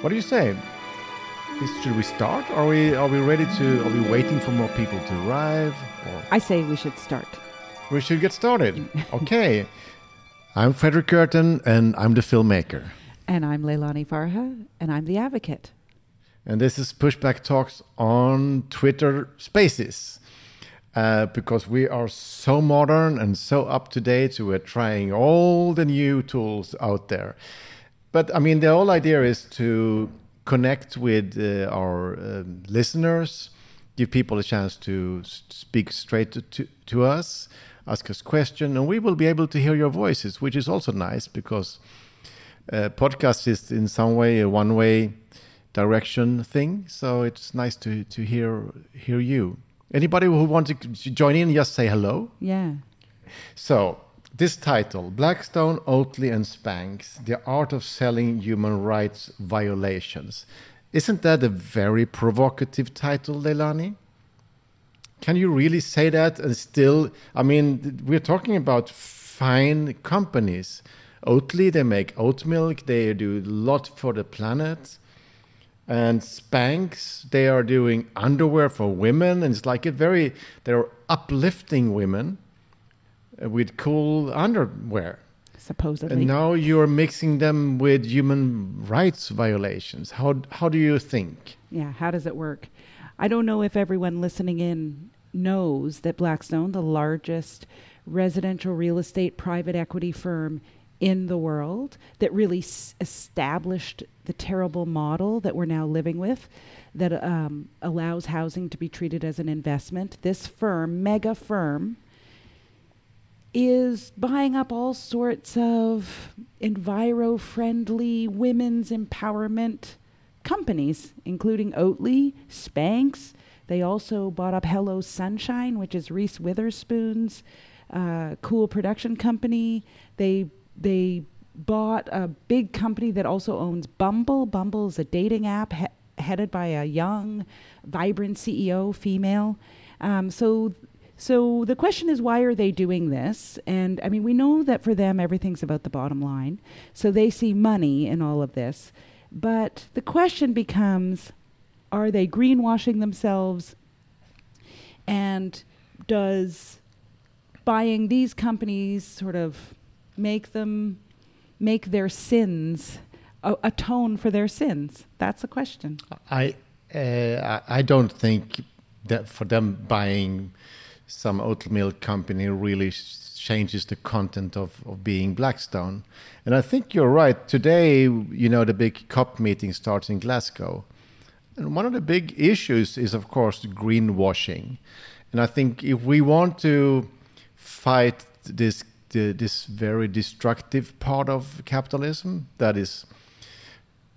What do you say? Should we start? Are we are we ready to? Are we waiting for more people to arrive? Or I say we should start. we should get started. Okay. I'm Frederick Gertten, and I'm the filmmaker. And I'm Leilani Farha, and I'm the advocate. And this is Pushback Talks on Twitter Spaces. Uh, because we are so modern and so up to date, we're trying all the new tools out there. But I mean, the whole idea is to connect with uh, our um, listeners, give people a chance to speak straight to, to, to us, ask us questions, and we will be able to hear your voices, which is also nice because uh, podcast is in some way a one way direction thing. So it's nice to, to hear hear you. Anybody who wants to join in, just say hello. Yeah. So, this title Blackstone, Oatly, and Spanx The Art of Selling Human Rights Violations. Isn't that a very provocative title, Leilani? Can you really say that and still? I mean, we're talking about fine companies. Oatly, they make oat milk, they do a lot for the planet. And Spanx, they are doing underwear for women, and it's like a very, they're uplifting women with cool underwear. Supposedly. And now you're mixing them with human rights violations. How how do you think? yeah. How does it work? I don't know if everyone listening in knows that Blackstone, the largest residential real estate private equity firm in the world, that really s- established the terrible model that we're now living with, that um, allows housing to be treated as an investment. This firm, mega firm, is buying up all sorts of enviro friendly women's empowerment companies, including Oatly, Spanx. They also bought up Hello Sunshine, which is Reese Witherspoon's uh, cool production company. They they bought a big company that also owns Bumble. Bumble is a dating app he- headed by a young, vibrant CEO, female. Um, so so the question is, why are they doing this? And I mean, we know that for them, everything's about the bottom line. So they see money in all of this. But the question becomes, are they greenwashing themselves? And does buying these companies sort of make them make their sins atone for their sins? That's the question. I uh, I don't think that for them buying some oat milk company really changes the content of, of being Blackstone. And I think you're right. Today, you know, the big COP meeting starts in Glasgow. And one of the big issues is, of course, greenwashing. And I think if we want to fight this this very destructive part of capitalism that is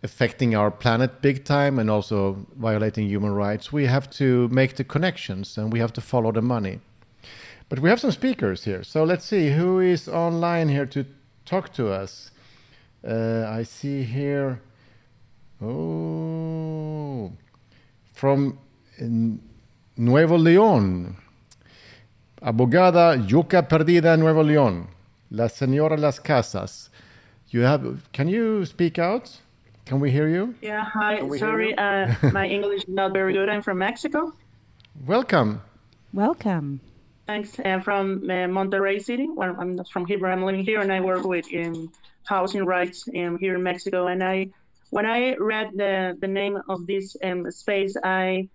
affecting our planet big time and also violating human rights, we have to make the connections and we have to follow the money. But we have some speakers here. So let's see who is online here to talk to us. Uh, I see here. Oh, from Nuevo León. Abogada Yuca Perdida, Nuevo León. La Señora Las Casas. You have. Can you speak out? Can we hear you? Yeah, hi. Sorry, uh, my English is not very good. I'm from Mexico. Welcome. Welcome. Thanks. I'm from uh, Monterrey City. Well, I'm not from here, but I'm living here, and I work with um, housing rights um, here in Mexico. And I, when I read the the name of this um, space, I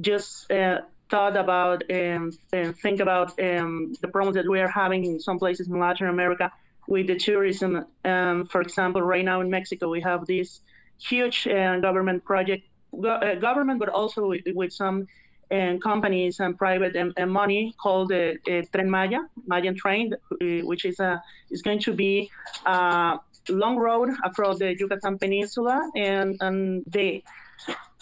just uh, thought about um, and think about um, the problems that we are having in some places in Latin America with the tourism. Um, for example, right now in Mexico, we have this huge uh, government project, go, uh, government, but also with, with some uh, companies and private um, uh, money called the uh, Tren Maya, Mayan Train, uh, which is a is going to be a long road across the Yucatan Peninsula, and and the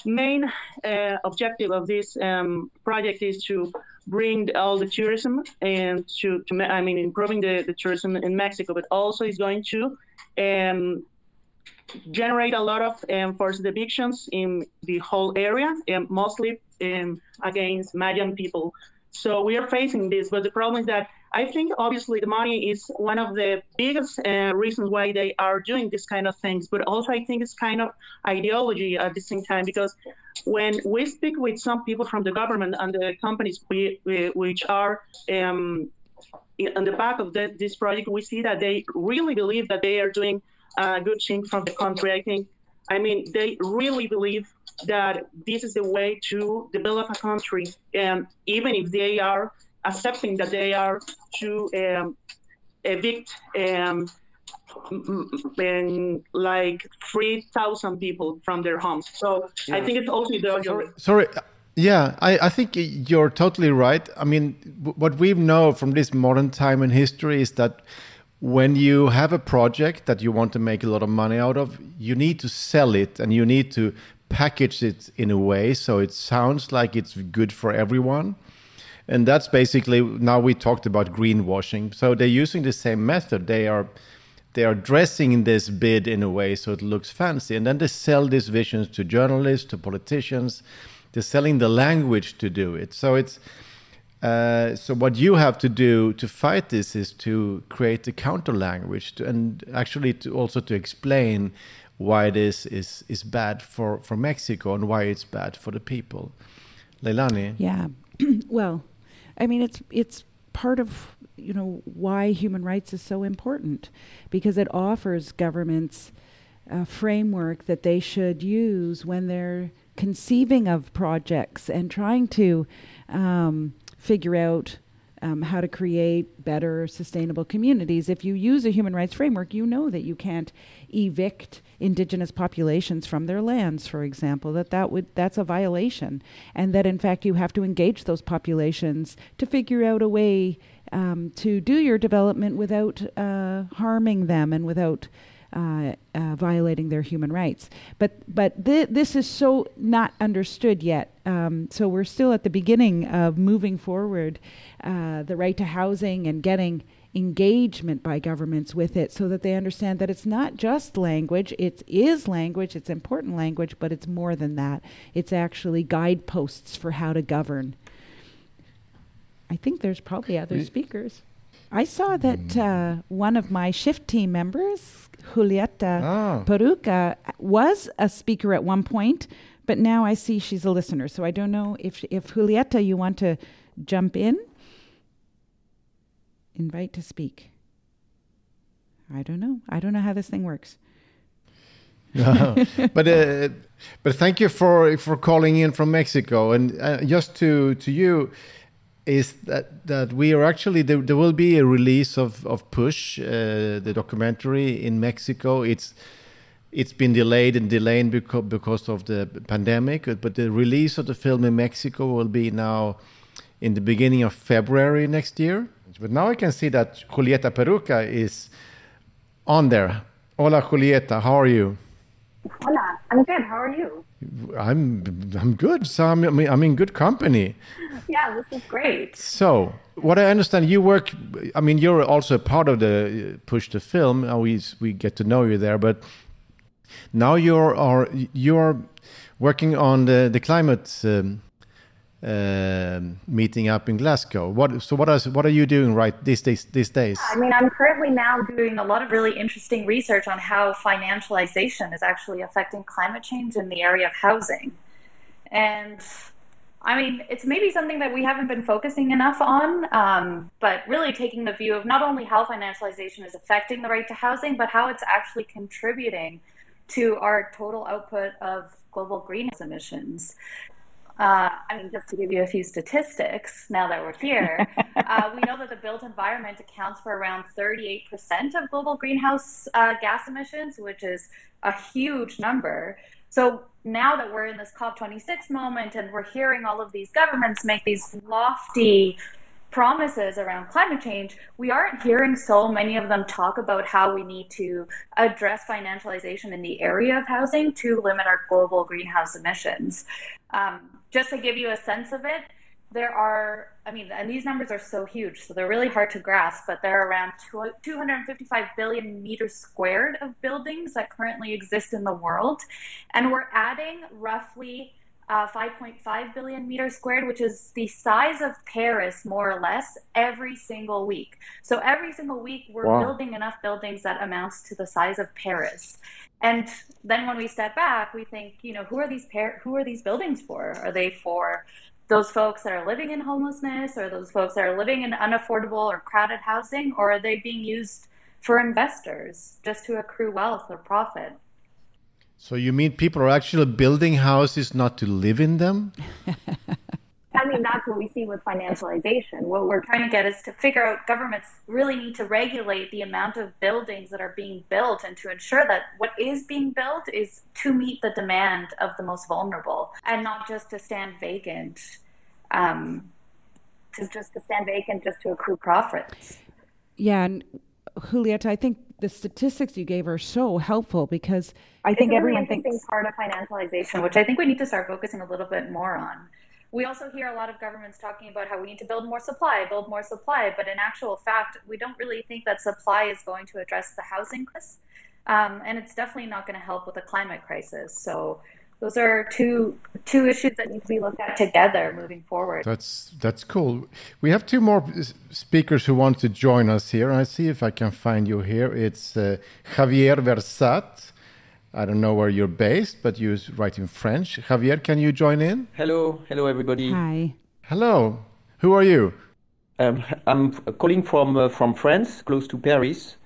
main uh, objective of this um, project is to bring all the tourism and to, to I mean, improving the, the tourism in Mexico, but also is going to um, generate a lot of um, forced evictions in the whole area, and mostly um, against Mayan people. So we are facing this, but the problem is that I think obviously the money is one of the biggest uh, reasons why they are doing this kind of things, but also I think it's kind of ideology at the same time because when we speak with some people from the government and the companies we, we, which are um, on the back of the, this project, we see that they really believe that they are doing a good thing from the country. I think, I mean, they really believe that this is the way to develop a country, and even if they are accepting that they are to um, evict um, and like 3,000 people from their homes. So yeah. I think it's also the sorry, sorry. Yeah, I, I think you're totally right. I mean, what we know from this modern time in history is that when you have a project that you want to make a lot of money out of, you need to sell it and you need to package it in a way so it sounds like it's good for everyone. And that's basically now we talked about greenwashing. So they're using the same method. They are they are dressing this bid in a way so it looks fancy, and then they sell these visions to journalists, to politicians they're selling the language to do it. So it's uh, so what you have to do to fight this is to create a counter language to, and actually to also to explain why this is is bad for for Mexico and why it's bad for the people. Leilani. Yeah. well, I mean it's it's part of you know why human rights is so important because it offers governments a framework that they should use when they're conceiving of projects and trying to um, figure out um, how to create better sustainable communities. If you use a human rights framework, you know that you can't evict indigenous populations from their lands, for example. That that would that's a violation, and that in fact you have to engage those populations to figure out a way um, to do your development without uh, harming them and without uh, uh, violating their human rights. But but th- this is so not understood yet. Um, so we're still at the beginning of moving forward uh, the right to housing and getting engagement by governments with it so that they understand that it's not just language it is language it's important language but it's more than that. It's actually guideposts for how to govern. I think there's probably other mm. speakers. I saw hmm. that uh, one of my shift team members Julieta oh. Perucca was a speaker at one point, but now I see she's a listener. So I don't know if if Julieta, you want to jump in, invite to speak. I don't know. I don't know how this thing works. no, but uh, but thank you for for calling in from Mexico, and uh, just to to you is that that we are actually there, there will be a release of of Push, uh, the documentary in Mexico. It's it's been delayed and delayed because because of the pandemic, but the release of the film in Mexico will be now in the beginning of February next year. But now I can see that Julieta Perucca is on there. Hola, Julieta. How are you? Hola, I'm good. How are you? I'm I'm good. So I'm I'm in good company. Yeah, this is great. So, what I understand, you work. I mean, you're also part of the uh, push to film. We we get to know you there, but now you're are you're working on the the climate um, uh, meeting up in Glasgow. What so what is what are you doing right these days? These days? I mean, I'm currently now doing a lot of really interesting research on how financialization is actually affecting climate change in the area of housing, and I mean, it's maybe something that we haven't been focusing enough on, um, but really taking the view of not only how financialization is affecting the right to housing, but how it's actually contributing to our total output of global greenhouse emissions. Uh, I mean, just to give you a few statistics, now that we're here, uh, we know that the built environment accounts for around 38% of global greenhouse uh, gas emissions, which is a huge number. So now that we're in this COP26 moment and we're hearing all of these governments make these lofty promises around climate change, we aren't hearing so many of them talk about how we need to address financialization in the area of housing to limit our global greenhouse emissions. Um, just to give you a sense of it, there are, I mean, and these numbers are so huge, so they're really hard to grasp, but there are around 255 billion meters squared of buildings that currently exist in the world. And we're adding roughly uh, 5.5 billion meters squared, which is the size of Paris, more or less, every single week. So every single week, we're wow. building enough buildings that amounts to the size of Paris. And then when we step back, we think, you know, who are these par- who are these buildings for? Are they for those folks that are living in homelessness, or those folks that are living in unaffordable or crowded housing, or are they being used for investors just to accrue wealth or profit? So you mean people are actually building houses not to live in them? I mean, that's what we see with financialization. What we're trying to get is to figure out governments really need to regulate the amount of buildings that are being built and to ensure that what is being built is to meet the demand of the most vulnerable and not just to stand vacant, um, to just to stand vacant just to accrue profits. Yeah, and Julieta, I think the statistics you gave are so helpful because I think everyone thinks part of financialization, which I think we need to start focusing a little bit more on. We also hear a lot of governments talking about how we need to build more supply, build more supply, but in actual fact, we don't really think that supply is going to address the housing crisis, um, and it's definitely not going to help with the climate crisis. So those are two two issues that need to be looked at together moving forward. That's that's cool. We have two more speakers who want to join us here. I see if I can find you here. It's uh, Javier Versat. I don't know where you're based, but you write in French. Javier, can you join in? Hello, hello everybody. Hi. Hello. Who are you? Um, I'm calling from uh, from France, close to Paris.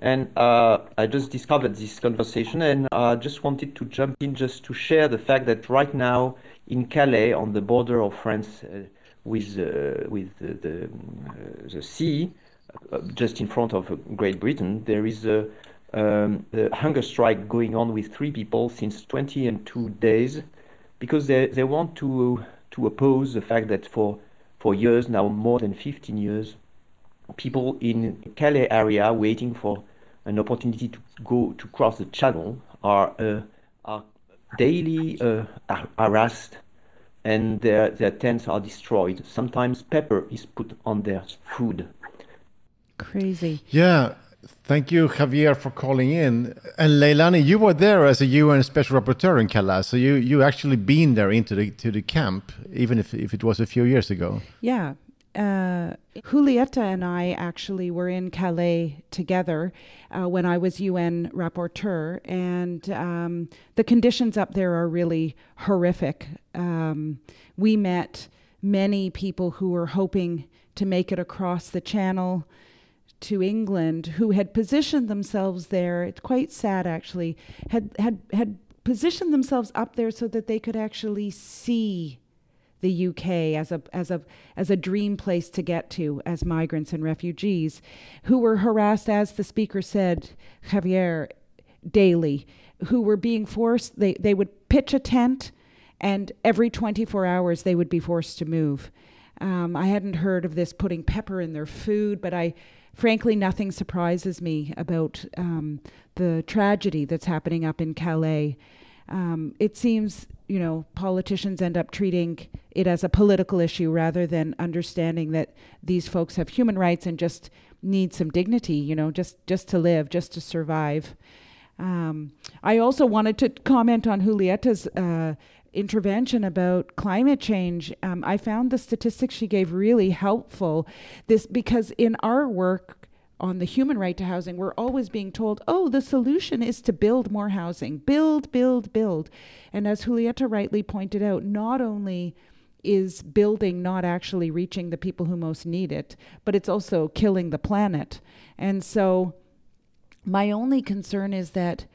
And uh, I just discovered this conversation and I uh, just wanted to jump in just to share the fact that right now in Calais, on the border of France uh, with, uh, with the, the, uh, the sea, uh, just in front of Great Britain, there is a, um, a, hunger strike going on with three people since 22 days because they, they want to, to oppose the fact that for, for years now, more than 15 years, people in Calais area waiting for an opportunity to go to cross the channel are uh, are daily uh, harassed and their, their tents are destroyed. Sometimes pepper is put on their food. Crazy. Yeah. Thank you, Javier, for calling in. And Leilani, you were there as a UN Special Rapporteur in Calais, so you you actually been there into the to the camp, even if if it was a few years ago. Yeah, uh, Julieta and I actually were in Calais together uh, when I was UN rapporteur, and um, the conditions up there are really horrific. Um, we met many people who were hoping to make it across the channel to England who had positioned themselves there. It's quite sad, actually. Had had had positioned themselves up there so that they could actually see the UK as a as a as a dream place to get to as migrants and refugees who were harassed as the speaker said Javier daily who were being forced they they would pitch a tent and every 24 hours they would be forced to move. Um, I hadn't heard of this putting pepper in their food but I frankly nothing surprises me about um, the tragedy that's happening up in Calais. Um, it seems you know politicians end up treating it as a political issue rather than understanding that these folks have human rights and just need some dignity you know just just to live just to survive. Um, i also wanted to comment on julieta's uh, intervention about climate change. Um, i found the statistics she gave really helpful. This because in our work on the human right to housing, we're always being told, oh, the solution is to build more housing, build, build, build. And as Julieta rightly pointed out, not only is building not actually reaching the people who most need it, but it's also killing the planet. And so my only concern is that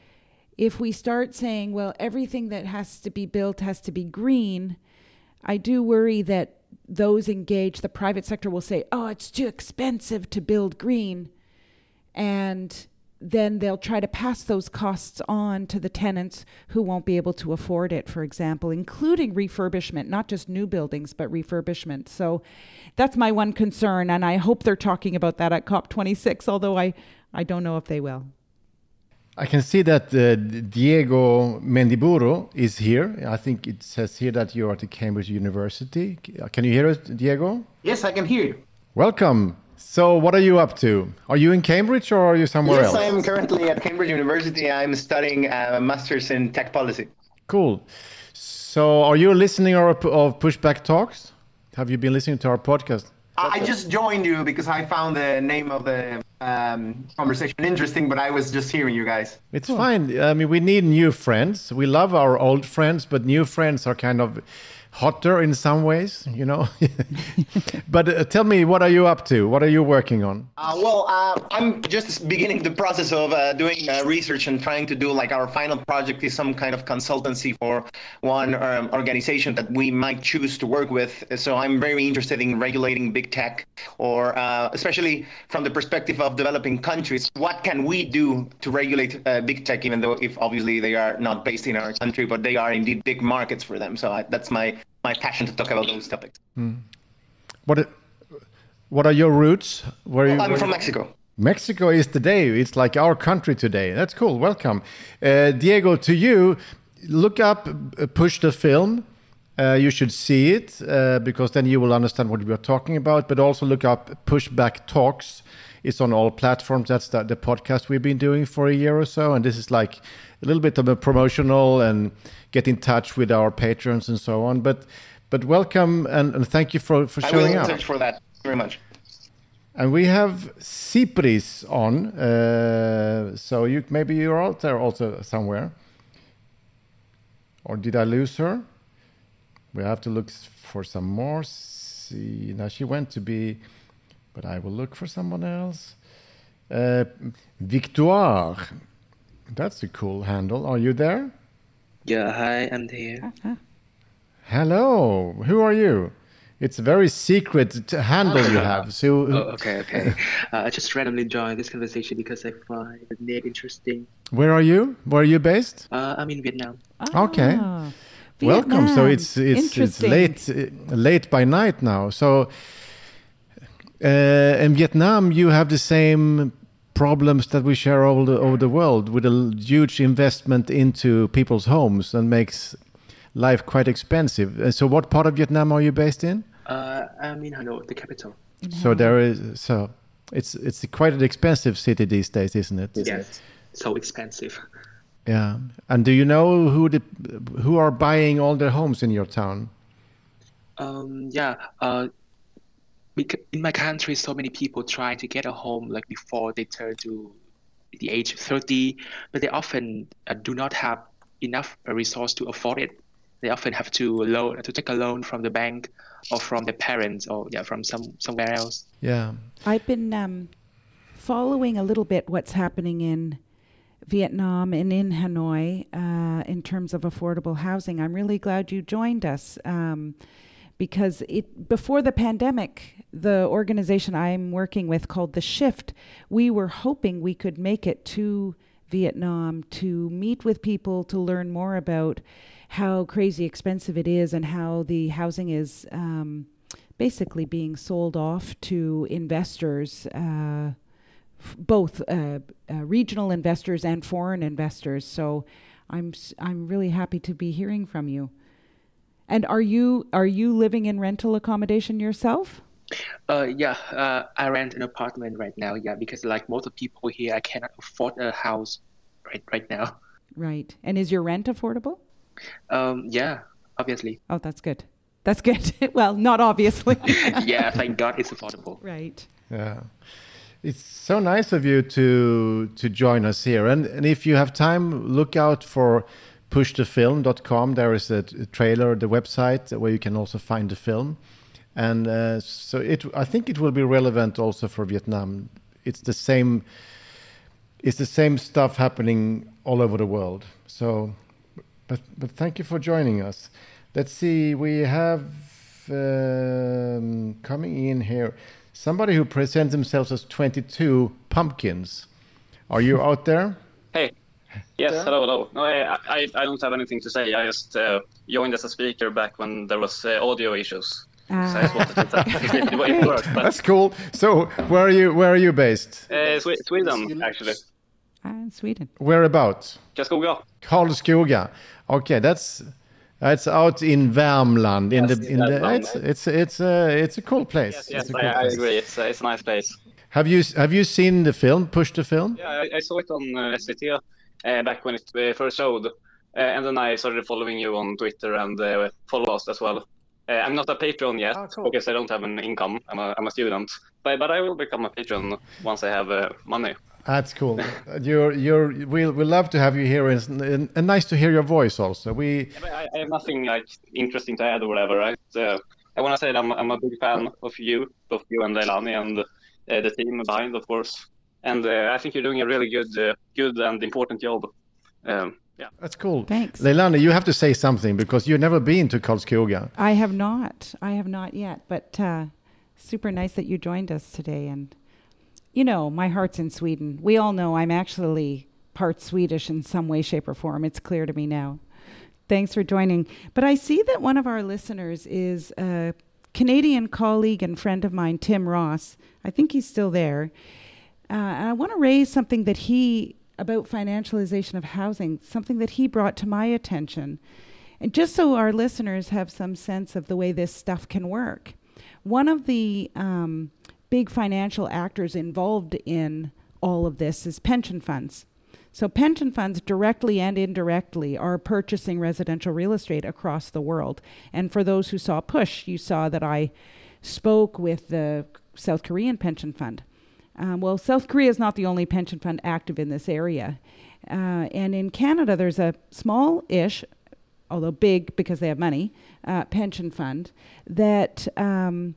if we start saying, well, everything that has to be built has to be green, I do worry that those engaged, the private sector will say, oh, it's too expensive to build green. And then they'll try to pass those costs on to the tenants who won't be able to afford it, for example, including refurbishment, not just new buildings, but refurbishment. So that's my one concern. And I hope they're talking about that at COP26, although I, I don't know if they will. I can see that uh, Diego Mendiburu is here. I think it says here that you're at the Cambridge University. Can you hear us, Diego? Yes, I can hear you. Welcome. So, what are you up to? Are you in Cambridge or are you somewhere yes, else? Yes, I'm currently at Cambridge University. I'm studying a uh, master's in tech policy. Cool. So, are you a listener of, of Pushback Talks? Have you been listening to our podcast? I just joined you because I found the name of the um, conversation interesting, but I was just hearing you guys. It's fine. I mean, we need new friends. We love our old friends, but new friends are kind of hotter in some ways, you know. but uh, tell me, what are you up to? What are you working on? Uh, well, uh, I'm just beginning the process of uh, doing uh, research and trying to do like our final project is some kind of consultancy for one um, organization that we might choose to work with. So I'm very interested in regulating big tech, or uh, especially from the perspective of developing countries. What can we do to regulate big tech, even though if obviously they are not based in our country, but they are indeed big markets for them. So I, that's my my passion to talk about those topics. Mm. What What are your roots? Where well, you, I'm where from you? Mexico. Mexico is today. It's like our country today. That's cool. Welcome, uh, Diego. To you, look up uh, Push the Film. Uh, you should see it uh, because then you will understand what we are talking about. But also look up Pushback Talks. It's on all platforms. That's the, the podcast we've been doing for a year or so, and this is like a little bit of a promotional and get in touch with our patrons and so on. But but welcome and, and thank you for, for showing up. I will search for that very much. And we have Cipris on, uh, so you maybe you're out there also somewhere. Or did I lose her? We have to look for some more. See, now she went to be, but I will look for someone else. Uh, Victoire, that's a cool handle. Are you there? Yeah, hi, I'm here. Uh-huh. Hello, who are you? It's a very secret handle you have. So, oh, okay, okay. Uh, I just randomly joined this conversation because I find the name interesting. Where are you? Where are you based? Uh, I'm in Vietnam. Ah, okay. Welcome. So it's it's it's late late by night now. So in Vietnam, you have the same problems that we share all the, over the world with a huge investment into people's homes and makes life quite expensive. Uh, so, what part of Vietnam are you based in? Uh, I'm in Hanoi, the capital. So there is so it's it's quite an expensive city these days, isn't it? Yes, so expensive. Yeah, and do you know who the who are buying all their homes in your town? Um, yeah, uh, in my country, so many people try to get a home like before they turn to the age of 30, but they often uh, do not have enough resource to afford it. They often have to loan to take a loan from the bank or from their parents or yeah from some somewhere else. Yeah, I've been um, following a little bit what's happening in Vietnam and in Hanoi uh, in terms of affordable housing. I'm really glad you joined us. Um, because it before the pandemic, the organization I'm working with called The Shift, we were hoping we could make it to Vietnam to meet with people to learn more about how crazy expensive it is and how the housing is um, basically being sold off to investors. Uh, f- both uh, uh, regional investors and foreign investors. So, I'm I'm really happy to be hearing from you. And are you are you living in rental accommodation yourself? Uh, yeah, uh, I rent an apartment right now. Yeah, because like most of people here, I cannot afford a house right right now. Right. And is your rent affordable? Um, yeah, obviously. Oh, that's good. That's good. well, not obviously. yeah, thank God it's affordable. Right. Yeah. It's so nice of you to to join us here. And and if you have time, look out for pushthefilm.com. There is a, trailer, the website where you can also find the film, and uh, so it. I think it will be relevant also for Vietnam. It's the same. It's the same stuff happening all over the world. So, but but thank you for joining us. Let's see. We have um, coming in here somebody who presents themselves as 22 pumpkins. Are you out there? Hey. Yes, hello, hello. No, I, I, I don't have anything to say. I just uh, joined as a speaker back when there was uh, audio issues. Ah. That's cool. So, where are you? Where are you based? Uh, Sweden, actually. Uh, Sweden. Whereabouts? Karlskoga. Karlskoga. Okay, that's that's out in Värmland. In yes, the in the it's it's it's a it's a cool place. Yes, yes cool I, I, agree. It's it's a nice place. Have you have you seen the film? Push the film? Yeah, I, I saw it on uh, SVT uh, back when it uh, first showed. and then I started following you on Twitter and uh, follow us as well. Uh, I'm not a patron yet oh, cool. because I don't have an income. I'm a, I'm a student, but but I will become a patron once I have uh, money. That's cool. you're you're we'll we love to have you here, and, and, and nice to hear your voice also. We I, I, have nothing like interesting to add or whatever. Right? Uh, I want to say that I'm I'm a big fan of you, both you and Leilani, and uh, the team behind, of course. And uh, I think you're doing a really good uh, good and important job. Um, yeah. That's cool. Thanks. Leilani, you have to say something because you've never been to Karlskoga. I have not. I have not yet. But uh, super nice that you joined us today. And, you know, my heart's in Sweden. We all know I'm actually part Swedish in some way, shape, or form. It's clear to me now. Thanks for joining. But I see that one of our listeners is a Canadian colleague and friend of mine, Tim Ross. I think he's still there. Uh, and I want to raise something that he about financialization of housing, something that he brought to my attention. And just so our listeners have some sense of the way this stuff can work, one of the um, big financial actors involved in all of this is pension funds. So, pension funds directly and indirectly are purchasing residential real estate across the world. And for those who saw Push, you saw that I spoke with the South Korean pension fund. Um, well, South Korea is not the only pension fund active in this area. Uh, and in Canada, there's a small ish, although big because they have money, uh, pension fund that um,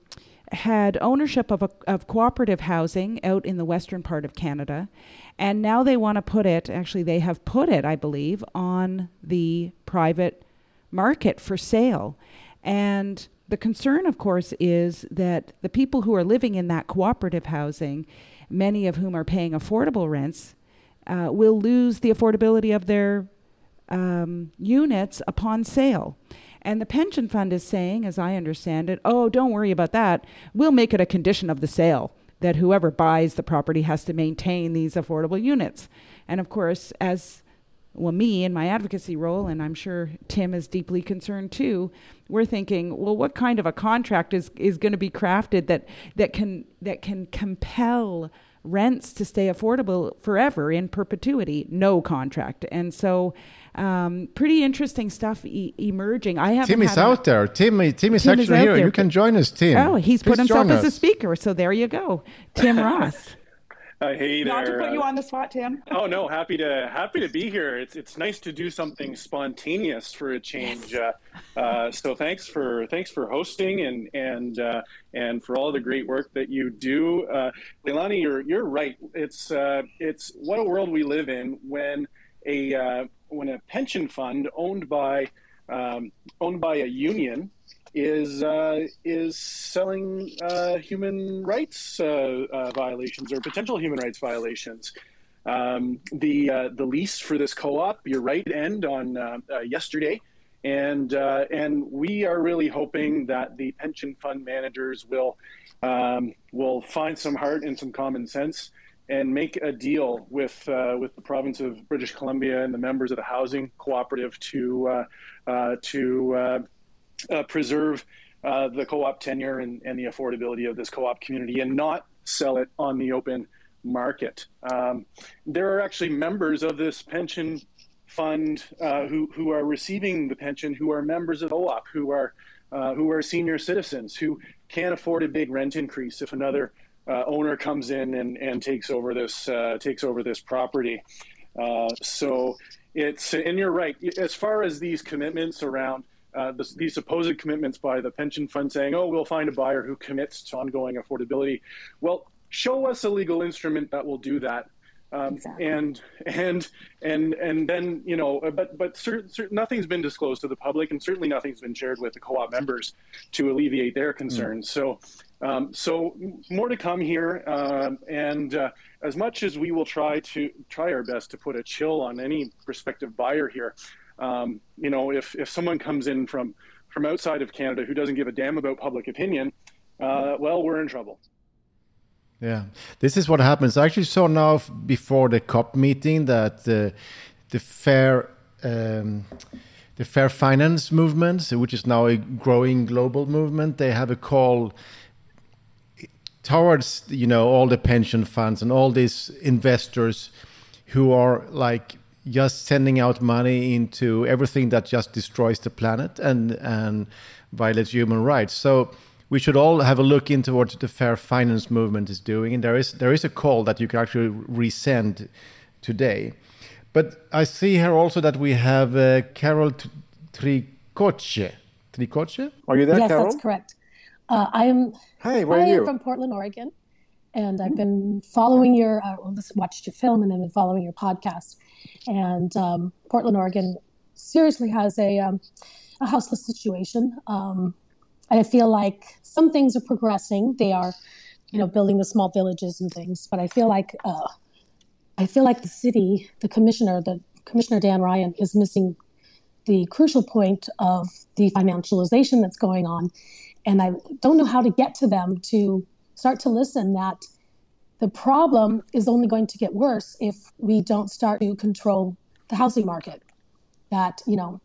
had ownership of, a, of cooperative housing out in the western part of Canada. And now they want to put it, actually, they have put it, I believe, on the private market for sale. And the concern, of course, is that the people who are living in that cooperative housing, many of whom are paying affordable rents, uh, will lose the affordability of their um, units upon sale. And the pension fund is saying, as I understand it, oh, don't worry about that. We'll make it a condition of the sale that whoever buys the property has to maintain these affordable units. And of course, as well, me in my advocacy role, and I'm sure Tim is deeply concerned too, we're thinking, well, what kind of a contract is, is going to be crafted that, that can that can compel rents to stay affordable forever in perpetuity? No contract, and so. Um, pretty interesting stuff e- emerging. I have Tim is out there. Tim, Tim is Tim actually is here. There. You can join us, Tim. Oh, he's Please put himself as a speaker. So there you go, Tim Ross. Uh, hey there. Not to put you on the spot, Tim. oh no, happy to happy to be here. It's it's nice to do something spontaneous for a change. Yes. Uh, uh, so thanks for thanks for hosting and and uh, and for all the great work that you do. Uh, Leilani, you're you're right. It's uh, it's what a world we live in when a when a pension fund owned by um, owned by a union is uh, is selling uh, human rights uh, uh, violations or potential human rights violations. Um, the uh, the lease for this co-op, you're right, end on yesterday, and and we are really hoping that the pension fund managers will um, will find some heart and some common sense and make a deal with uh, with the province of British Columbia and the members of the housing cooperative to uh, uh, to uh, preserve uh, the co-op tenure and, and, the affordability of this co-op community and not sell it on the open market. Um, there are actually members of this pension fund uh, who, who are receiving the pension who are members of co-op, who are uh, who are senior citizens who can't afford a big rent increase if another uh, owner comes in and, and takes over this uh, takes over this property. so it's and you're right as far as these commitments around uh, this, these supposed commitments by the pension fund saying, oh, we'll find a buyer who commits to ongoing affordability. Well, show us a legal instrument that will do that. Um, exactly. And and and and then you know, uh, but but nothing's been disclosed to the public, and certainly nothing's been shared with the co-op members to alleviate their concerns. Mm. So um, so more to come here, um, and uh, as much as we will try to try our best to put a chill on any prospective buyer here, um, you know, if, if someone comes in from, from outside of Canada who doesn't give a damn about public opinion, uh, well, we're in trouble. Yeah, this is what happens. I actually saw now before the COP meeting that uh, the fair um, the fair finance movement, which is now a growing global movement, they have a call towards you know all the pension funds and all these investors who are like just sending out money into everything that just destroys the planet and and violates human rights. So we should all have a look into what the fair finance movement is doing, and there is there is a call that you can actually resend today. But I see here also that we have uh, Carol Tricoche. Tricoche? Are you there, yes, Carol? that's correct. Uh, I am. Hey, where are I am you? from Portland, Oregon, and I've been following your. Uh, watched your film and then been following your podcast. And um, Portland, Oregon, seriously has a um, a houseless situation. Um, I feel like some things are progressing. They are, you know, building the small villages and things. But I feel like uh, I feel like the city, the commissioner, the commissioner Dan Ryan, is missing the crucial point of the financialization that's going on. And I don't know how to get to them to start to listen that the problem is only going to get worse if we don't start to control the housing market. That, you know,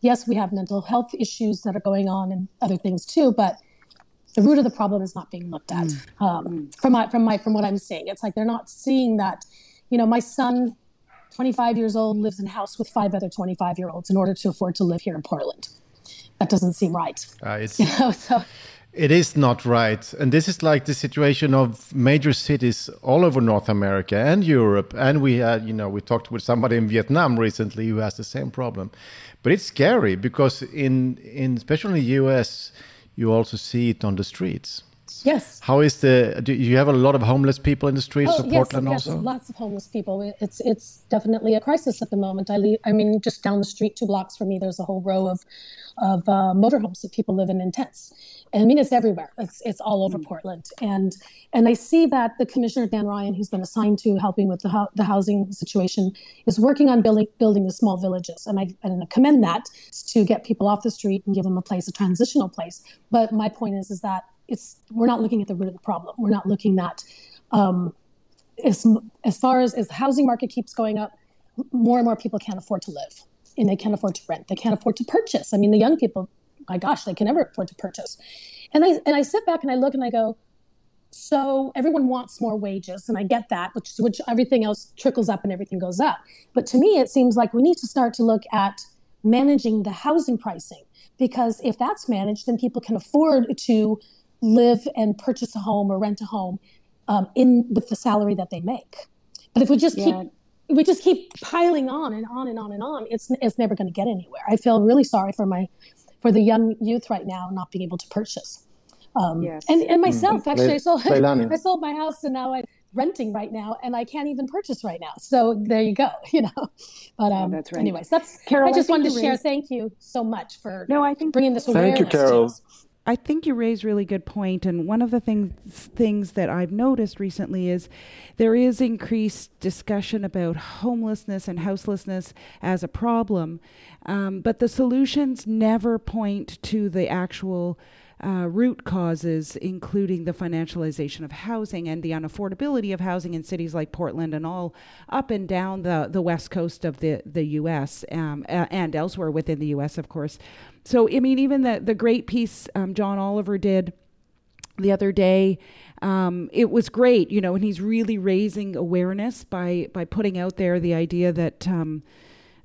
yes, we have mental health issues that are going on and other things too, but the root of the problem is not being looked at. Um, from my from my from what I'm seeing, it's like they're not seeing that. You know, my son, 25 years old, lives in a house with five other 25 year olds in order to afford to live here in Portland. That doesn't seem right. Uh, it's You know, so It is not right. And this is like the situation of major cities all over North America and Europe. And we had, you know, we talked with somebody in Vietnam recently who has the same problem. But it's scary because in, in especially in the US, you also see it on the streets. Yes. How is the, do you have a lot of homeless people in the streets Oh, of Portland yes, also? lots of homeless people. It's it's definitely a crisis at the moment. I leave, I mean, just down the street, two blocks from me, there's a whole row of of uh, motorhomes that people live in in tents. And I mean, it's everywhere. It's it's all over Portland. And and I see that the commissioner Dan Ryan, who's been assigned to helping with the hou- the housing situation, is working on building building the small villages. And I and I commend that to get people off the street and give them a place, a transitional place. But my point is, is that it's we're not looking at the root of the problem. We're not looking at um, as as far as as the housing market keeps going up, more and more people can't afford to live, and they can't afford to rent. They can't afford to purchase. I mean, the young people, my gosh, they can never afford to purchase. And I and I sit back and I look and I go, so everyone wants more wages, and I get that, which which everything else trickles up and everything goes up. But to me, it seems like we need to start to look at managing the housing pricing because if that's managed, then people can afford to live and purchase a home or rent a home um, in with the salary that they make. But if we just Yeah. keep we just keep piling on and on and on and on, it's it's never going to get anywhere. I feel really sorry for my for the young youth right now not being able to purchase. Um, Yes. and, and myself, actually, I sold, Leilani. I sold my house and now I'm renting right now and I can't even purchase right now. So there you go, you know. But um, that's right. anyways, that's, Carol, I I just think wanted to share. raised- Thank you so much for No, I think bringing this Thank awareness you, to Carol. I think you raise really good point, and one of the things things that I've noticed recently is there is increased discussion about homelessness and houselessness as a problem, um, but the solutions never point to the actual uh, root causes, including the financialization of housing and the unaffordability of housing in cities like Portland and all up and down the, the west coast of the, the U.S. Um, and elsewhere within the U.S., of course. So, I mean, even the, the great piece um, John Oliver did the other day. Um, it was great, you know, and he's really raising awareness by by putting out there the idea that um,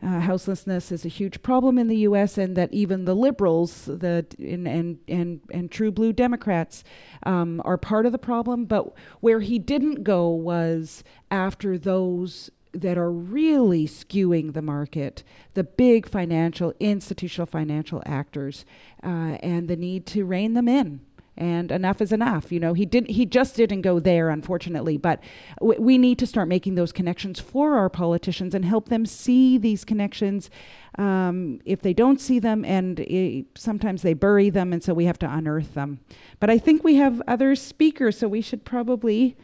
uh, houselessness is a huge problem in the U.S. and that even the liberals, the and and and, and true blue Democrats, um, are part of the problem. But where he didn't go was after those that are really skewing the market, the big financial, institutional financial actors, uh, and the need to rein them in. And enough is enough. You know, he didn't. He just didn't go there, unfortunately. But w- we need to start making those connections for our politicians and help them see these connections. Um, if they don't see them, and eh, sometimes they bury them, and so we have to unearth them. But I think we have other speakers, so we should probably.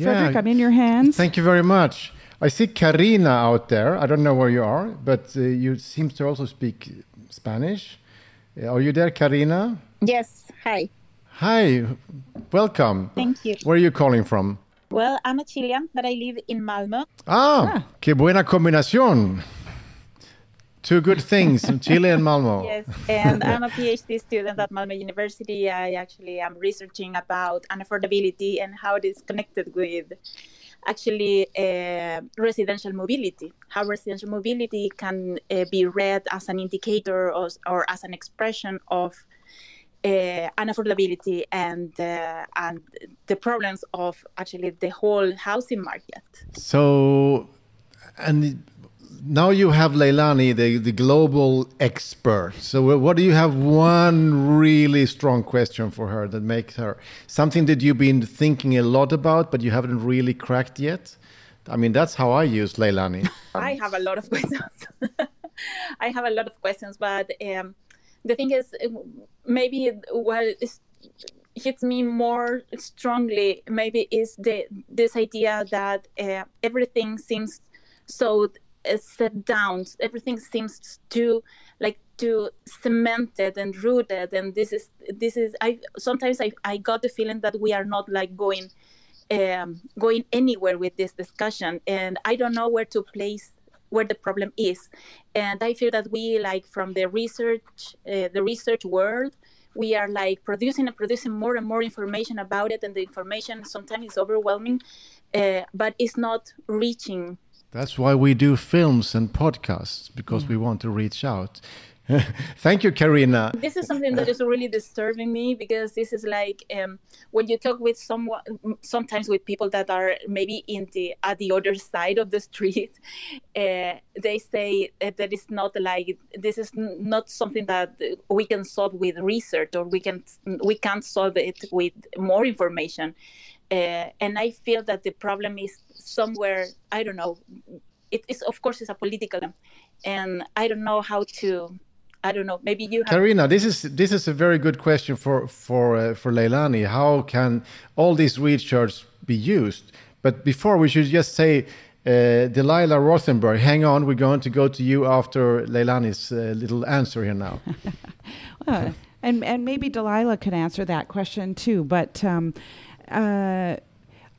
Frederick, I'm in your hands. Thank you very much. I see Karina out there. I don't know where you are, but uh, you seem to also speak Spanish. Uh, Are you there, Karina? Yes, hi. Hi, welcome. Thank you. Where are you calling from? Well, I'm a Chilean, but I live in Malmö. Ah, qué buena combinación. Two good things Chile and Malmo. Yes, and I'm a PhD student at Malmo University. I actually am researching about unaffordability and how it is connected with actually uh, residential mobility. How residential mobility can uh, be read as an indicator or, or as an expression of uh, unaffordability and uh, and the problems of actually the whole housing market. So, and now you have Leilani, the, the global expert. So, what do you have? One really strong question for her that makes her something that you've been thinking a lot about, but you haven't really cracked yet. I mean, that's how I use Leilani. I have a lot of questions. I have a lot of questions, but um, the thing is, maybe what hits me more strongly maybe is the this idea that uh, everything seems so set down. Everything seems to like to cemented and rooted, and this is this is. I sometimes I I got the feeling that we are not like going. Um, going anywhere with this discussion and i don't know where to place where the problem is and i feel that we like from the research uh, the research world we are like producing and producing more and more information about it and the information sometimes is overwhelming uh, but it's not reaching that's why we do films and podcasts because mm. we want to reach out Thank you, Karina. This is something that is really disturbing me because this is like um, when you talk with someone, sometimes with people that are maybe in the at the other side of the street, uh, they say that it's not like this is not something that we can solve with research or we can we can't solve it with more information. Uh, and I feel that the problem is somewhere I don't know. It is of course it's a political, and I don't know how to I don't know. Maybe you. Have... Karina, this is this is a very good question for for uh, for Leilani. How can all these research be used? But before we should just say, uh, Delilah Rothenberg, hang on. We're going to go to you after Leilani's uh, little answer here now. well, and and maybe Delilah can answer that question too. But um, uh,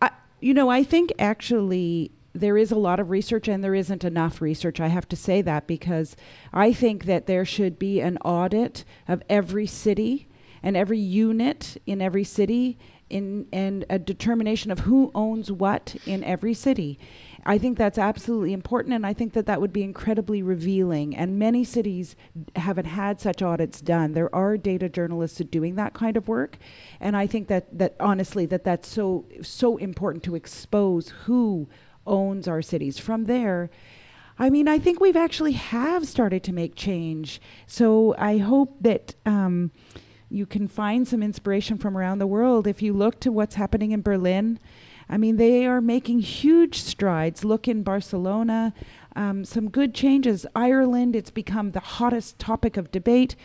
I, you know, I think actually there is a lot of research and there isn't enough research. I have to say that because I think that there should be an audit of every city and every unit in every city in and a determination of who owns what in every city. I think that's absolutely important, and I think that that would be incredibly revealing. And many cities haven't had such audits done. There are data journalists doing that kind of work, and I think that that honestly that that's so so important to expose who owns our cities. From there, I mean, I think we've actually have started to make change. So I hope that um, you can find some inspiration from around the world. If you look to what's happening in Berlin, I mean, they are making huge strides. Look in Barcelona, um, some good changes. Ireland, it's become the hottest topic of debate.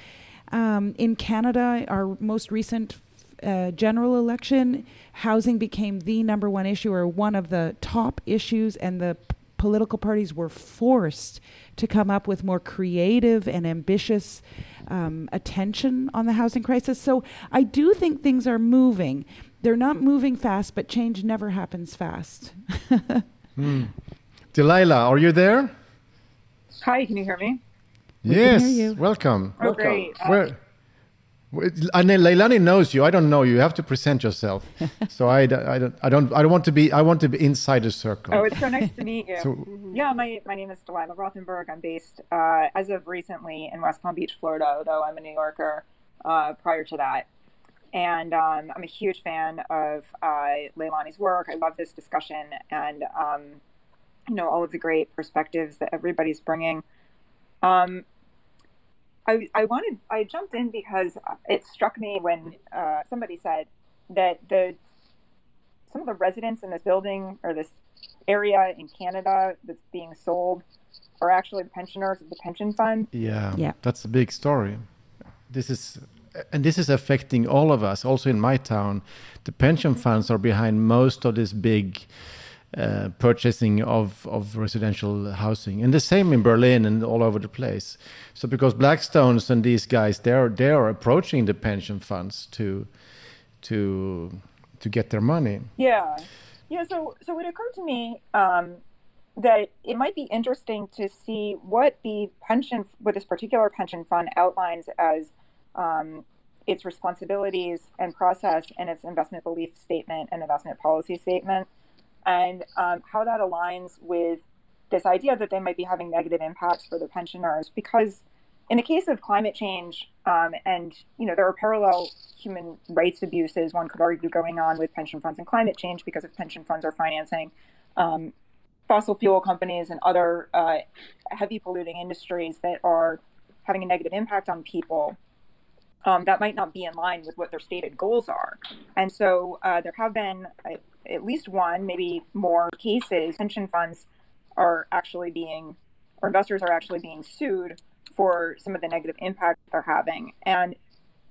Um, in Canada, our most recent uh, general election, housing became the number one issue or one of the top issues, and the p- political parties were forced to come up with more creative and ambitious um, attention on the housing crisis. So I do think things are moving. They're not moving fast, but change never happens fast. mm. Delilah, are you there? Hi, can you hear me? Yes, welcome. Oh, great. Where, and Leilani knows you. I don't know you. You have to present yourself. so I, I, don't, I don't, I don't want to be. I want to be inside the circle. Oh, it's so nice to meet you. so, yeah, my my name is Delilah Rothenberg. I'm based uh, as of recently in West Palm Beach, Florida. Although I'm a New Yorker uh, prior to that, and um, I'm a huge fan of uh, Leilani's work. I love this discussion, and um, you know all of the great perspectives that everybody's bringing. Um, I, I wanted I jumped in because it struck me when uh, somebody said that the some of the residents in this building or this area in Canada that's being sold are actually the pensioners of the pension fund. Yeah, yeah, that's a big story. This is and this is affecting all of us. Also in my town, the pension funds are behind most of this big uh, purchasing of, of residential housing, and the same in Berlin and all over the place. So because Blackstones and these guys, they're they're approaching the pension funds to to to get their money. Yeah, yeah. So so it occurred to me um, that it might be interesting to see what the pension, what this particular pension fund outlines as um, its responsibilities and process and its investment belief statement and investment policy statement, and um, how that aligns with this idea that they might be having negative impacts for the pensioners. Because in the case of climate change, um, and you know there are parallel human rights abuses one could argue going on with pension funds and climate change because if pension funds are financing um, fossil fuel companies and other uh, heavy polluting industries that are having a negative impact on people, um, that might not be in line with what their stated goals are. And so uh, there have been uh, at least one, maybe more cases, pension funds are actually being, or investors are actually being sued for some of the negative impact they're having and,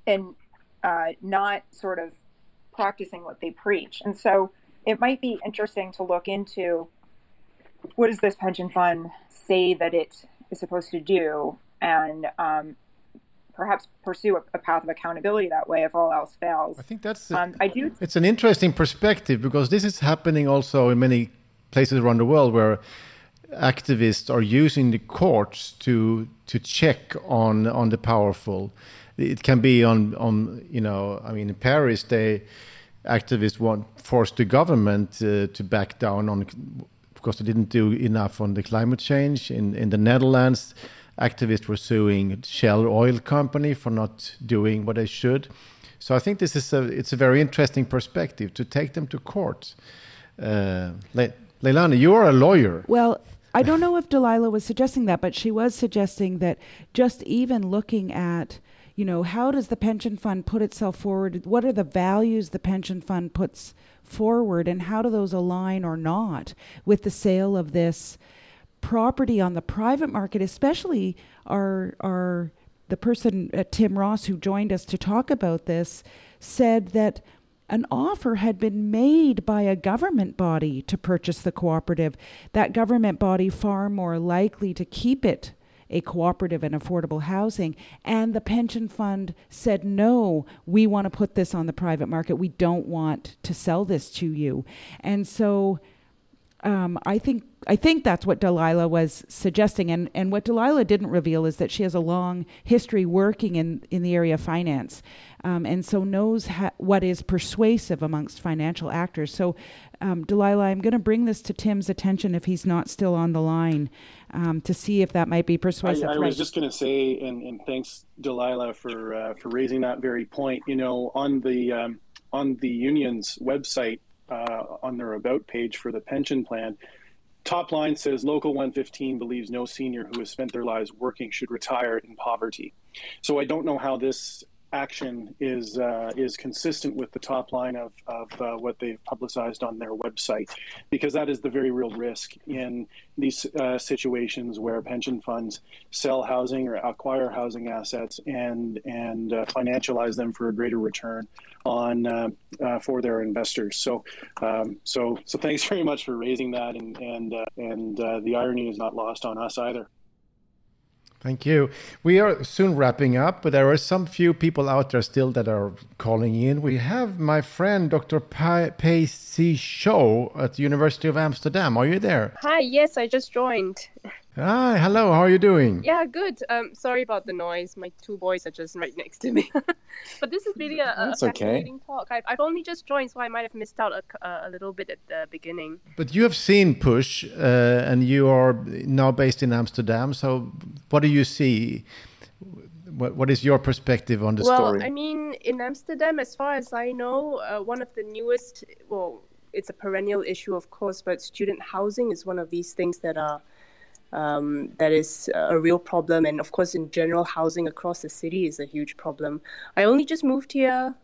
and uh, not sort of practicing what they preach. And so it might be interesting to look into what does this pension fund say that it is supposed to do and um, perhaps pursue a, a, path of accountability that way if all else fails. I think that's um, I do. It's an interesting perspective because this is happening also in many places around the world where activists are using the courts to to check on on the powerful. It can be on on you know I mean in Paris they activists want force the government uh, to back down on because they didn't do enough on the climate change. In in the Netherlands, activists were suing Shell oil company for not doing what they should. So I think this is a it's a very interesting perspective to take them to court. Uh, Le- Leilani, you are a lawyer. Well, I don't know if Delilah was suggesting that, but she was suggesting that just even looking at you know, how does the pension fund put itself forward? What are the values the pension fund puts forward, and how do those align or not with the sale of this property on the private market, especially our our the person uh, Tim Ross who joined us to talk about this said that an offer had been made by a government body to purchase the cooperative. That government body far more likely to keep it a cooperative and affordable housing. And the pension fund said, no, we want to put this on the private market. We don't want to sell this to you. And so um, I think I think that's what Delilah was suggesting, and and what Delilah didn't reveal is that she has a long history working in in the area of finance, um, and so knows ha- what is persuasive amongst financial actors. So, um, Delilah, I'm going to bring this to Tim's attention if he's not still on the line, um, to see if that might be persuasive. I, I was just going to say, and, and thanks Delilah for uh, for raising that very point. You know, on the um, on the union's website uh, on their about page for the pension plan. Top line says Local 115 believes no senior who has spent their lives working should retire in poverty. So I don't know how this action is uh, is consistent with the top line of, of uh, what they've publicized on their website, because that is the very real risk in these uh, situations where pension funds sell housing or acquire housing assets and and uh, financialize them for a greater return on uh, uh, for their investors. So um, so so thanks very much for raising that, and and and the irony is not lost on us either. Thank you. We are soon wrapping up, but there are some few people out there still that are calling in. We have my friend Dr. Pacey Show at the University of Amsterdam. Are you there? Hi, yes, I just joined. Hi, hello. How are you doing? Yeah, good. Um, sorry about the noise. My two boys are just right next to me. but this is really a, a fascinating okay. talk. I've, I've only just joined, so I might have missed out a, a little bit at the beginning. But you have seen Push, uh, and you are now based in Amsterdam. So, what do you see? What, what is your perspective on the well, story? Well, I mean, in Amsterdam, as far as I know, uh, one of the newest, well, it's a perennial issue, of course, but student housing is one of these things that are um, that is a real problem. And of course, in general, housing across the city is a huge problem. I only just moved here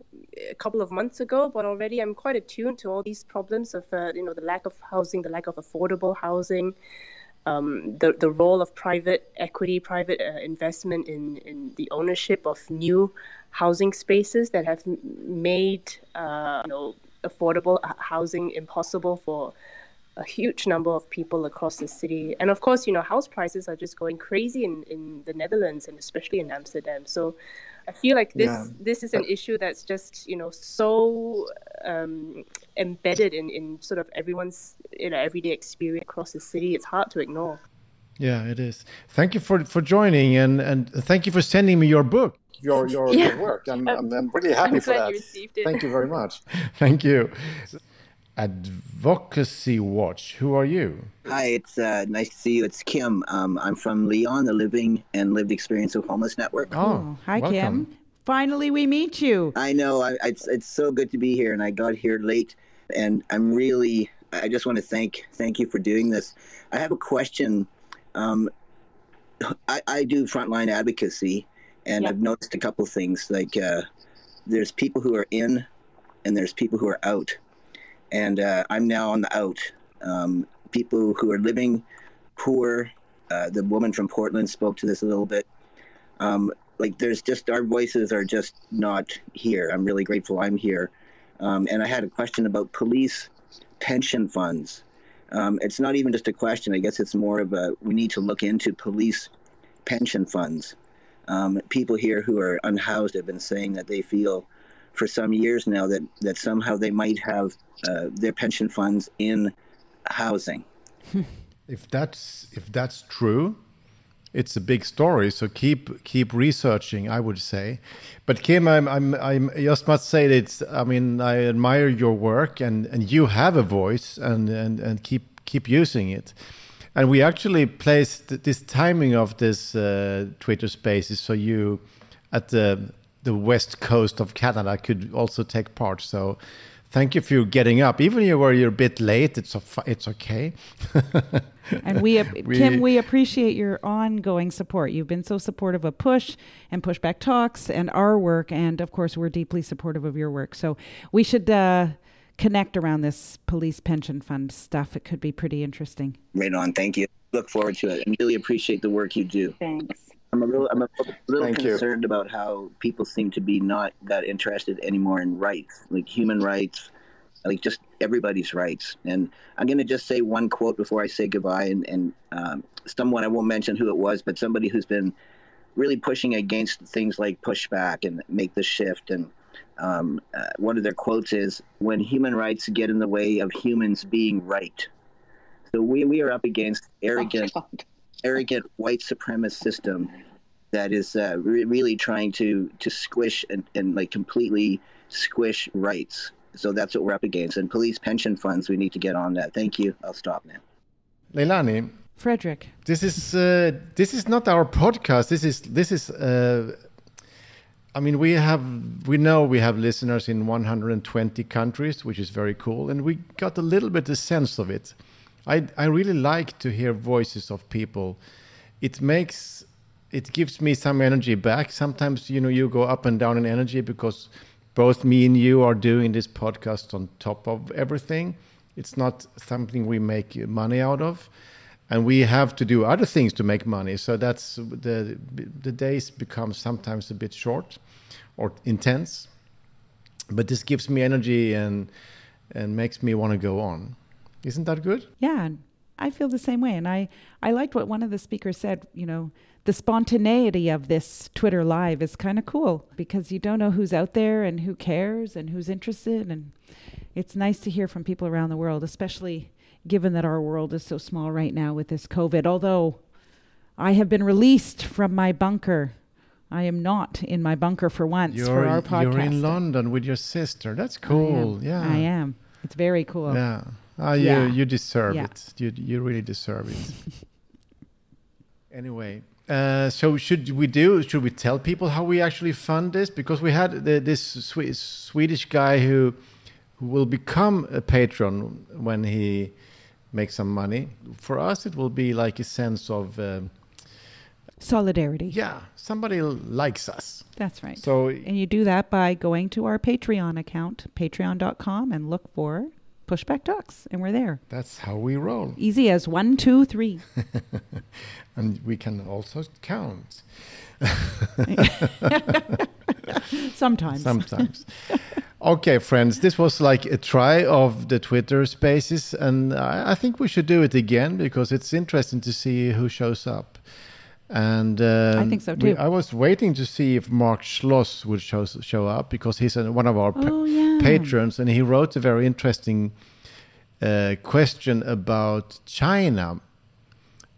a couple of months ago, but already I'm quite attuned to all these problems of uh, you know the lack of housing, the lack of affordable housing. Um, the, the role of private equity, private uh, investment in, in the ownership of new housing spaces that have made uh, you know, affordable housing impossible for a huge number of people across the city. And of course, you know, house prices are just going crazy in, in the Netherlands and especially in Amsterdam. So I feel like this yeah. this is an issue that's just, you know, so um, embedded in, in sort of everyone's you know everyday experience across the city. It's hard to ignore. Yeah, it is. Thank you for for joining and and thank you for sending me your book. Your your, Yeah. your work. I'm, I'm I'm really happy I'm for glad that. you received it. Thank you very much. Thank you. Advocacy Watch. Who are you? Hi, it's uh, nice to see you. It's Kim. Um, I'm from Leon, the Living and Lived Experience of Homeless Network. Oh, hi, Kim. Finally, we meet you. I know. I, it's it's so good to be here, and I got here late, and I'm really. I just want to thank thank you for doing this. I have a question. Um, I, I do frontline advocacy, and I've noticed a couple things. Like uh, there's people who are in, and there's people who are out, and uh, I'm now on the out. Um, people who are living poor. Uh, the woman from Portland spoke to this a little bit. Um, like there's just our voices are just not here. I'm really grateful I'm here. Um, and I had a question about police pension funds. Um, it's not even just a question. I guess it's more of a we need to look into police pension funds. Um, people here who are unhoused have been saying that they feel for some years now that, that somehow they might have uh, their pension funds in housing. If that's if that's true, it's a big story. So keep keep researching. I would say, but Kim, I'm I'm I'm I just must say that it's, I mean I admire your work and and you have a voice and and and keep keep using it. And we actually placed this timing of this uh, Twitter Spaces so you at the the west coast of Canada could also take part. So thank you for getting up, even you were you're a bit late. It's a, it's okay. And we, Kim, we appreciate your ongoing support. You've been so supportive of Push and Pushback Talks and our work, and of course, we're deeply supportive of your work. So we should uh, connect around this police pension fund stuff. It could be pretty interesting. Right on. Thank you. Look forward to it and really appreciate the work you do. Thanks. I'm a little, I'm a little Thank you. concerned about how people seem to be not that interested anymore in rights, like human rights, like just everybody's rights. And I'm going to just say one quote before I say goodbye. And, and um, someone, I won't mention who it was, but somebody who's been really pushing against things like pushback and make the shift. And um, uh, one of their quotes is, when human rights get in the way of humans being right. So we, we are up against arrogant, arrogant white supremacist system that is uh, re- really trying to to squish and, and like completely squish rights. So that's what we're up against. And police pension funds, we need to get on that. Thank you. I'll stop now. Leilani, Fredrik. this is uh, this is not our podcast. This is this is. Uh, I mean, we have we know we have listeners in 120 countries, which is very cool, and we got a little bit the sense of it. I I really like to hear voices of people. It makes it gives me some energy back. Sometimes you know you go up and down in energy because both me and you are doing this podcast on top of everything. It's not something we make money out of, and we have to do other things to make money. So that's the the days become sometimes a bit short or intense. But this gives me energy and and makes me want to go on. Isn't that good? Yeah, I feel the same way. And I, I liked what one of the speakers said, you know, the spontaneity of this Twitter live is kind of cool because you don't know who's out there and who cares and who's interested. And it's nice to hear from people around the world, especially given that our world is so small right now with this COVID. Although I have been released from my bunker. I am not in my bunker for once for our podcast. you're in London with your sister. That's cool. Yeah, I am. It's very cool. Yeah. Ah, you Yeah. you deserve Yeah. it. You you really deserve it. anyway, uh, so should we do? Should we tell people how we actually fund this? Because we had the, this Swe- Swedish guy who who will become a patron when he makes some money. For us, it will be like a sense of. Um, Solidarity. Yeah, somebody likes us. That's right. So and you do that by going to our Patreon account, patreon.com, and look for Pushback Talks, and we're there. That's how we roll. Easy as one, two, three. and we can also count. Sometimes. Sometimes. okay, friends, this was like a try of the Twitter spaces, and I, I think we should do it again because it's interesting to see who shows up. And um, I think so we- too. I was waiting to see if Mark Schloss would show show up because he's one of our Oh, yeah. patrons, and he wrote a very interesting uh, question about China,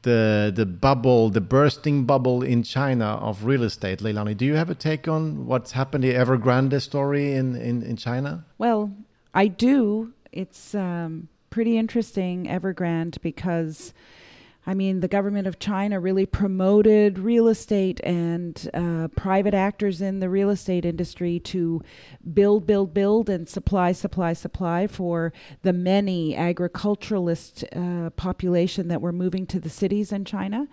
the the bubble, the bursting bubble in China of real estate. Leilani, do you have a take on what's happened, the Evergrande story in in, in China? Well, I do. It's um, pretty interesting, Evergrande, because I mean, the government of China really promoted real estate and uh, private actors in the real estate industry to build, build, build, and supply, supply, supply for the many agriculturalist uh, population that were moving to the cities in China.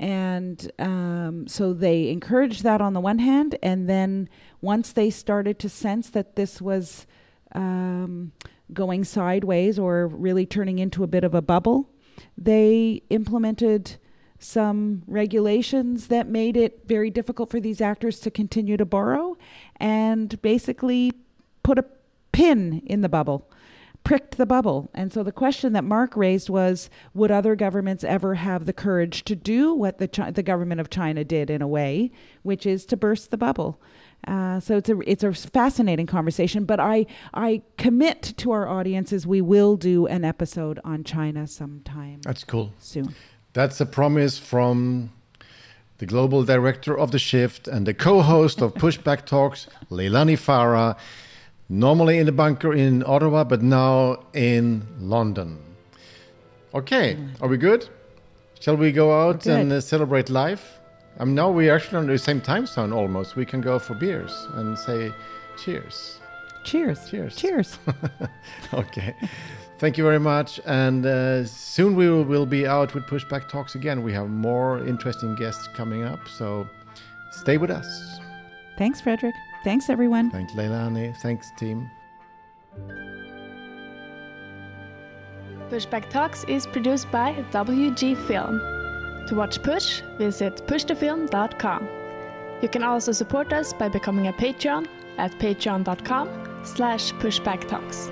And um, so they encouraged that on the one hand, and then once they started to sense that this was um, going sideways or really turning into a bit of a bubble, they implemented some regulations that made it very difficult for these actors to continue to borrow and basically put a pin in the bubble pricked the bubble. And so the question that Mark raised was would other governments ever have the courage to do what the the government of China did in a way, which is to burst the bubble? Uh, so it's a it's a fascinating conversation, but I I commit to our audiences we will do an episode on China sometime. That's cool. Soon. That's a promise from the global director of the Shift and the co-host of Pushback Talks, Leilani Farha, normally in the bunker in Ottawa, but now in London. Okay, are we good? Shall we go out and uh, celebrate life? Um, now we're actually on the same time zone almost. We can go for beers and say cheers. Cheers. Cheers. Cheers. okay. Thank you very much. And uh, soon we will, will be out with Pushback Talks again. We have more interesting guests coming up. So stay with us. Thanks, Fredrik. Thanks, everyone. Thanks, Leilani. Thanks, team. Pushback Talks is produced by WG Film. To watch Push, visit pushthefilm.com. You can also support us by becoming a Patreon at patreon.com slash pushbacktalks.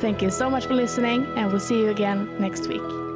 Thank you so much for listening and we'll see you again next week.